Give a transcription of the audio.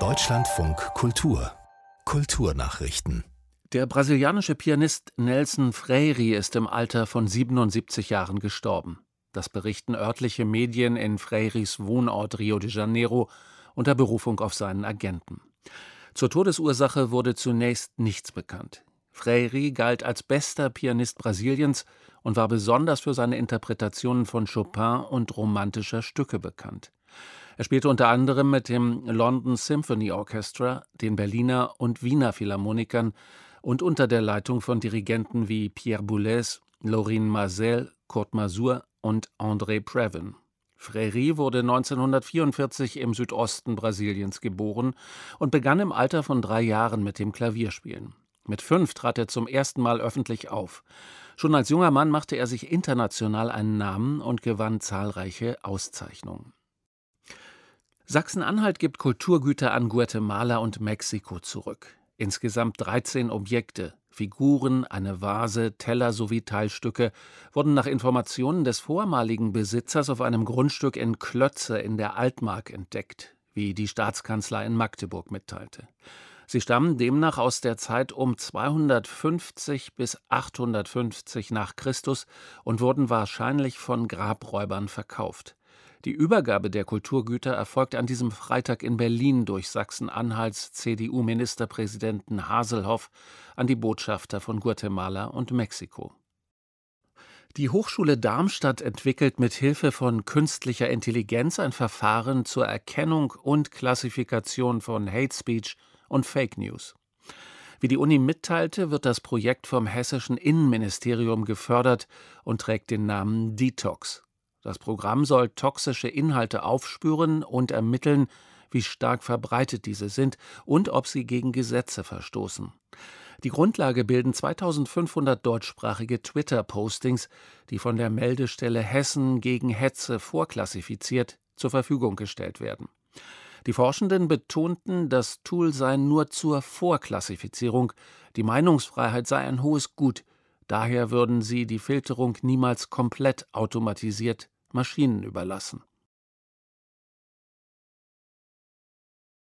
Deutschlandfunk Kultur Kulturnachrichten der brasilianische Pianist Nelson Freire ist im Alter von 77 Jahren gestorben. Das berichten örtliche Medien in Freiris Wohnort Rio de Janeiro unter Berufung auf seinen Agenten. Zur Todesursache wurde zunächst nichts bekannt. Freire galt als bester Pianist Brasiliens und war besonders für seine Interpretationen von Chopin und romantischer Stücke bekannt. Er spielte unter anderem mit dem London Symphony Orchestra, den Berliner und Wiener Philharmonikern und unter der Leitung von Dirigenten wie Pierre Boulez, Laurine Marcel, Kurt Masur und André Previn. Freire wurde 1944 im Südosten Brasiliens geboren und begann im Alter von drei Jahren mit dem Klavierspielen. Mit fünf trat er zum ersten Mal öffentlich auf. Schon als junger Mann machte er sich international einen Namen und gewann zahlreiche Auszeichnungen. Sachsen-Anhalt gibt Kulturgüter an Guatemala und Mexiko zurück. Insgesamt 13 Objekte, Figuren, eine Vase, Teller sowie Teilstücke wurden nach Informationen des vormaligen Besitzers auf einem Grundstück in Klötze in der Altmark entdeckt, wie die Staatskanzlei in Magdeburg mitteilte. Sie stammen demnach aus der Zeit um 250 bis 850 nach Christus und wurden wahrscheinlich von Grabräubern verkauft. Die Übergabe der Kulturgüter erfolgte an diesem Freitag in Berlin durch Sachsen-Anhalts CDU-Ministerpräsidenten Haselhoff an die Botschafter von Guatemala und Mexiko. Die Hochschule Darmstadt entwickelt mit Hilfe von künstlicher Intelligenz ein Verfahren zur Erkennung und Klassifikation von Hate Speech und Fake News. Wie die Uni mitteilte, wird das Projekt vom hessischen Innenministerium gefördert und trägt den Namen Detox. Das Programm soll toxische Inhalte aufspüren und ermitteln, wie stark verbreitet diese sind und ob sie gegen Gesetze verstoßen. Die Grundlage bilden 2500 deutschsprachige Twitter-Postings, die von der Meldestelle Hessen gegen Hetze vorklassifiziert zur Verfügung gestellt werden. Die Forschenden betonten, das Tool sei nur zur Vorklassifizierung, die Meinungsfreiheit sei ein hohes Gut, daher würden sie die Filterung niemals komplett automatisiert Maschinen überlassen.